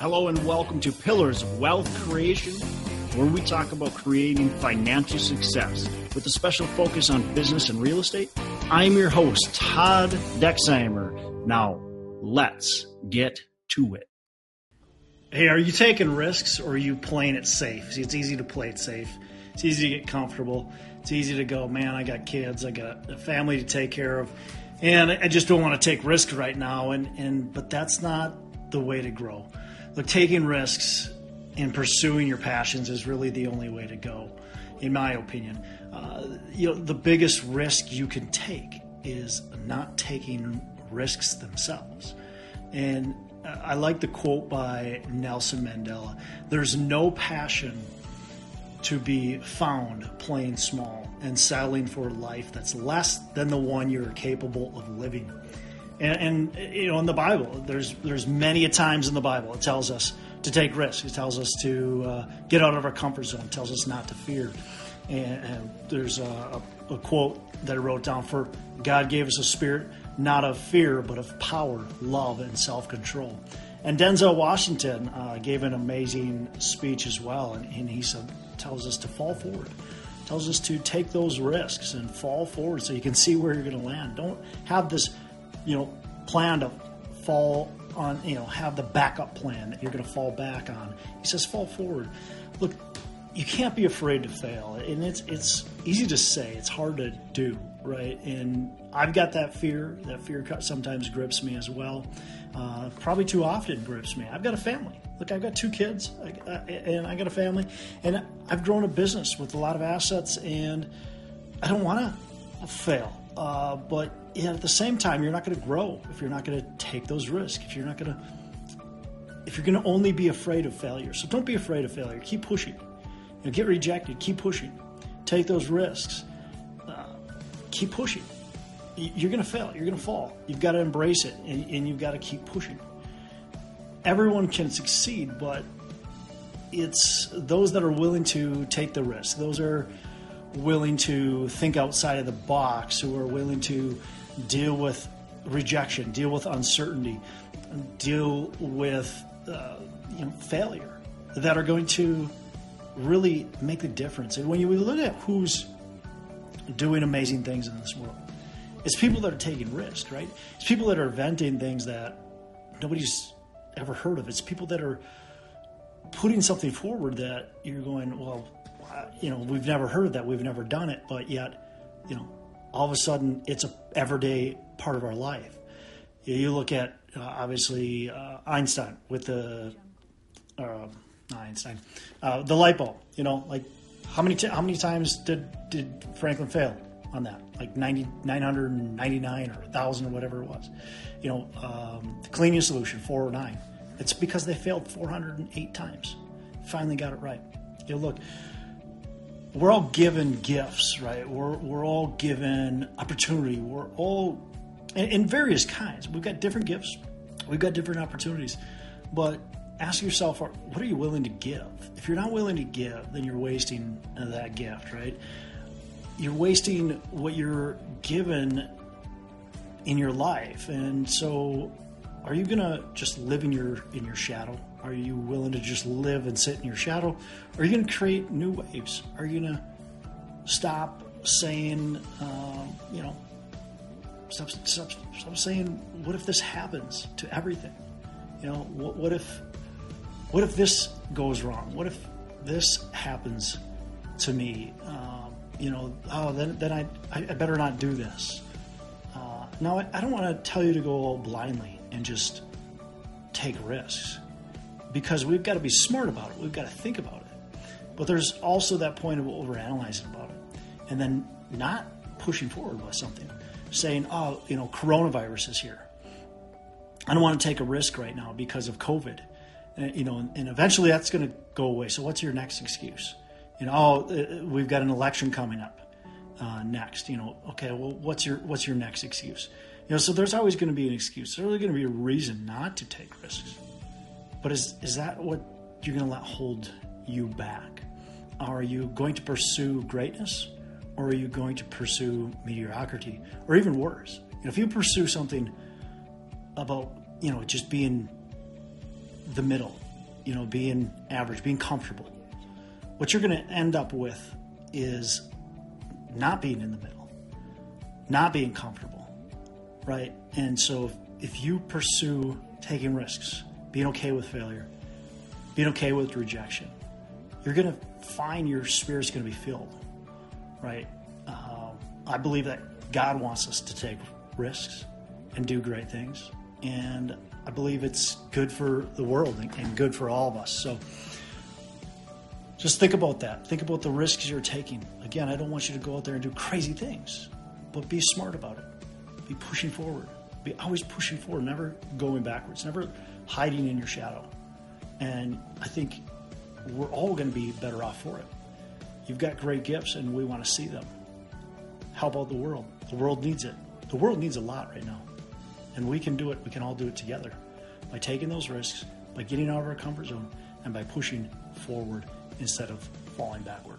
Hello and welcome to Pillars of Wealth Creation, where we talk about creating financial success with a special focus on business and real estate. I'm your host, Todd Dexheimer. Now, let's get to it. Hey, are you taking risks or are you playing it safe? See, it's easy to play it safe. It's easy to get comfortable. It's easy to go, man, I got kids, I got a family to take care of, and I just don't want to take risks right now. And, and but that's not the way to grow look, taking risks and pursuing your passions is really the only way to go, in my opinion. Uh, you know, the biggest risk you can take is not taking risks themselves. And I like the quote by Nelson Mandela There's no passion to be found playing small and settling for a life that's less than the one you're capable of living. And, and, you know, in the Bible, there's there's many a times in the Bible it tells us to take risks. It tells us to uh, get out of our comfort zone. It tells us not to fear. And, and there's a, a, a, quote that I wrote down for God gave us a spirit not of fear, but of power, love, and self control. And Denzel Washington uh, gave an amazing speech as well, and, and he said tells us to fall forward tells us to take those risks and fall forward so you can see where you're going to land. Don't have this you know, plan to fall on, you know, have the backup plan that you're going to fall back on. He says, fall forward. Look, you can't be afraid to fail, and it's it's easy to say. It's hard to do, right? And I've got that fear. That fear sometimes grips me as well. Uh, probably too often grips me. I've got a family. Look, I've got two kids, and I got a family, and I've grown a business with a lot of assets, and I don't want to fail. Uh, but at the same time, you're not going to grow if you're not going to take those risks. If you're not going to, if you're going to only be afraid of failure. So don't be afraid of failure. Keep pushing. You know, get rejected. Keep pushing. Take those risks. Uh, keep pushing. You're going to fail. You're going to fall. You've got to embrace it, and, and you've got to keep pushing. Everyone can succeed, but it's those that are willing to take the risk. Those are willing to think outside of the box, who are willing to deal with rejection, deal with uncertainty, deal with uh, you know, failure, that are going to really make the difference. And when you look at who's doing amazing things in this world, it's people that are taking risks, right? It's people that are inventing things that nobody's ever heard of. It's people that are putting something forward that you're going, well, you know, we've never heard that, we've never done it, but yet, you know, all of a sudden it's a everyday part of our life. You look at uh, obviously uh, Einstein with the uh, Einstein, uh, the light bulb. You know, like how many t- how many times did did Franklin fail on that? Like 90, 999 or thousand or whatever it was. You know, um, the cleaning solution 409. It's because they failed 408 times. Finally got it right. You look, we're all given gifts, right? We're, we're all given opportunity. We're all in, in various kinds. We've got different gifts, we've got different opportunities. But ask yourself, what are you willing to give? If you're not willing to give, then you're wasting that gift, right? You're wasting what you're given in your life. And so, are you going to just live in your in your shadow? Are you willing to just live and sit in your shadow? Are you going to create new waves? Are you going to stop saying, um, you know, stop, stop, stop saying, what if this happens to everything? You know, what, what if, what if this goes wrong? What if this happens to me? Um, you know, oh, then, then I, I better not do this. Uh, now, I, I don't want to tell you to go blindly and just take risks because we've got to be smart about it. We've got to think about it. But there's also that point of overanalyzing about it and then not pushing forward with something, saying, oh, you know, coronavirus is here. I don't want to take a risk right now because of COVID. And, you know, and eventually that's going to go away. So what's your next excuse? You know, oh, uh, we've got an election coming up uh, next. You know, okay, well, what's your what's your next excuse? You know, so there's always going to be an excuse. There's always going to be a reason not to take risks. But is, is that what you're going to let hold you back? Are you going to pursue greatness or are you going to pursue mediocrity or even worse? You know, if you pursue something about, you know, just being the middle, you know, being average, being comfortable. What you're going to end up with is not being in the middle, not being comfortable, right? And so if, if you pursue taking risks, being okay with failure, being okay with rejection, you're going to find your spirit's going to be filled, right? Um, I believe that God wants us to take risks and do great things. And I believe it's good for the world and good for all of us. So just think about that. Think about the risks you're taking. Again, I don't want you to go out there and do crazy things, but be smart about it. Be pushing forward. Be always pushing forward, never going backwards, never hiding in your shadow. And I think we're all going to be better off for it. You've got great gifts, and we want to see them. How about the world? The world needs it. The world needs a lot right now. And we can do it. We can all do it together by taking those risks, by getting out of our comfort zone, and by pushing forward instead of falling backward.